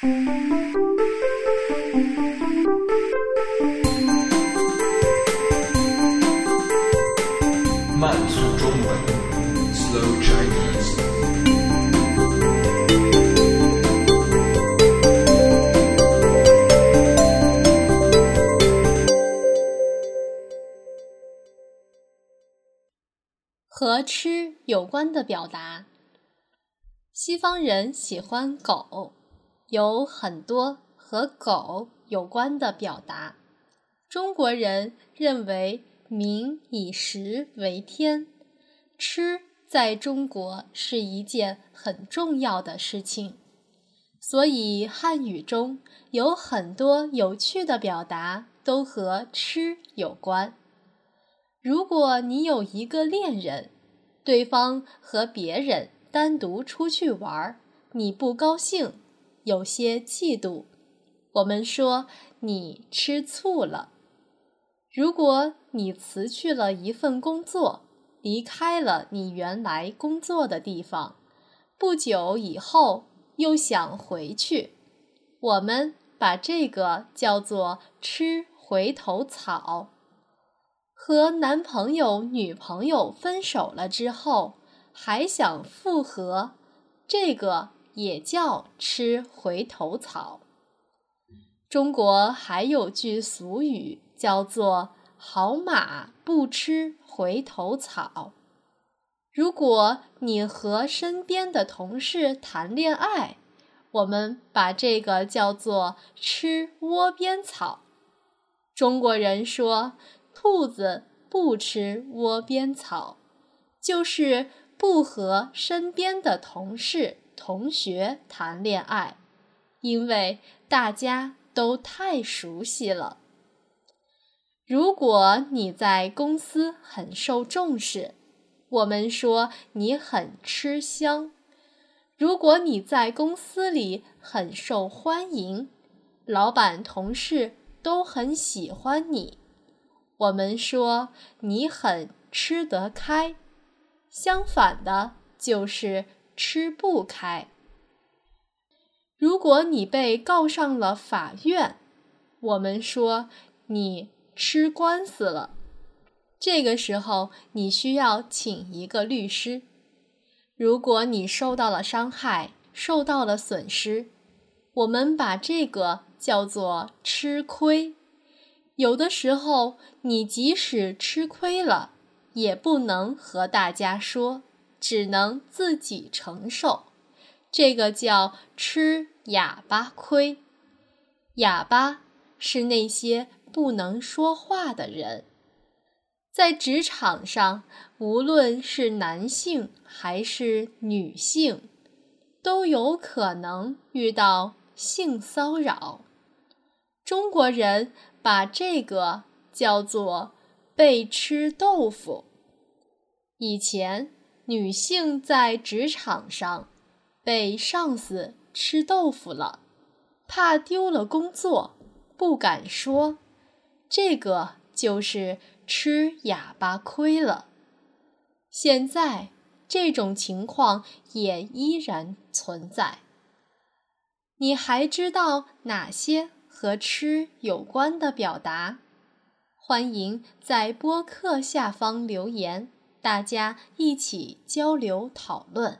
慢速中文，Slow Chinese。和吃有关的表达。西方人喜欢狗，有很多和狗有关的表达。中国人认为民以食为天，吃在中国是一件很重要的事情，所以汉语中有很多有趣的表达都和吃有关。如果你有一个恋人，对方和别人单独出去玩，你不高兴，有些嫉妒，我们说你吃醋了。如果你辞去了一份工作，离开了你原来工作的地方，不久以后又想回去，我们把这个叫做吃回头草。和男朋友、女朋友分手了之后，还想复合，这个也叫吃回头草。中国还有句俗语叫做“好马不吃回头草”。如果你和身边的同事谈恋爱，我们把这个叫做吃窝边草。中国人说。兔子不吃窝边草，就是不和身边的同事、同学谈恋爱，因为大家都太熟悉了。如果你在公司很受重视，我们说你很吃香；如果你在公司里很受欢迎，老板、同事都很喜欢你。我们说你很吃得开，相反的就是吃不开。如果你被告上了法院，我们说你吃官司了。这个时候你需要请一个律师。如果你受到了伤害，受到了损失，我们把这个叫做吃亏。有的时候，你即使吃亏了，也不能和大家说，只能自己承受。这个叫吃哑巴亏。哑巴是那些不能说话的人。在职场上，无论是男性还是女性，都有可能遇到性骚扰。中国人。把这个叫做“被吃豆腐”。以前，女性在职场上被上司吃豆腐了，怕丢了工作，不敢说，这个就是吃哑巴亏了。现在，这种情况也依然存在。你还知道哪些？和吃有关的表达，欢迎在播客下方留言，大家一起交流讨论。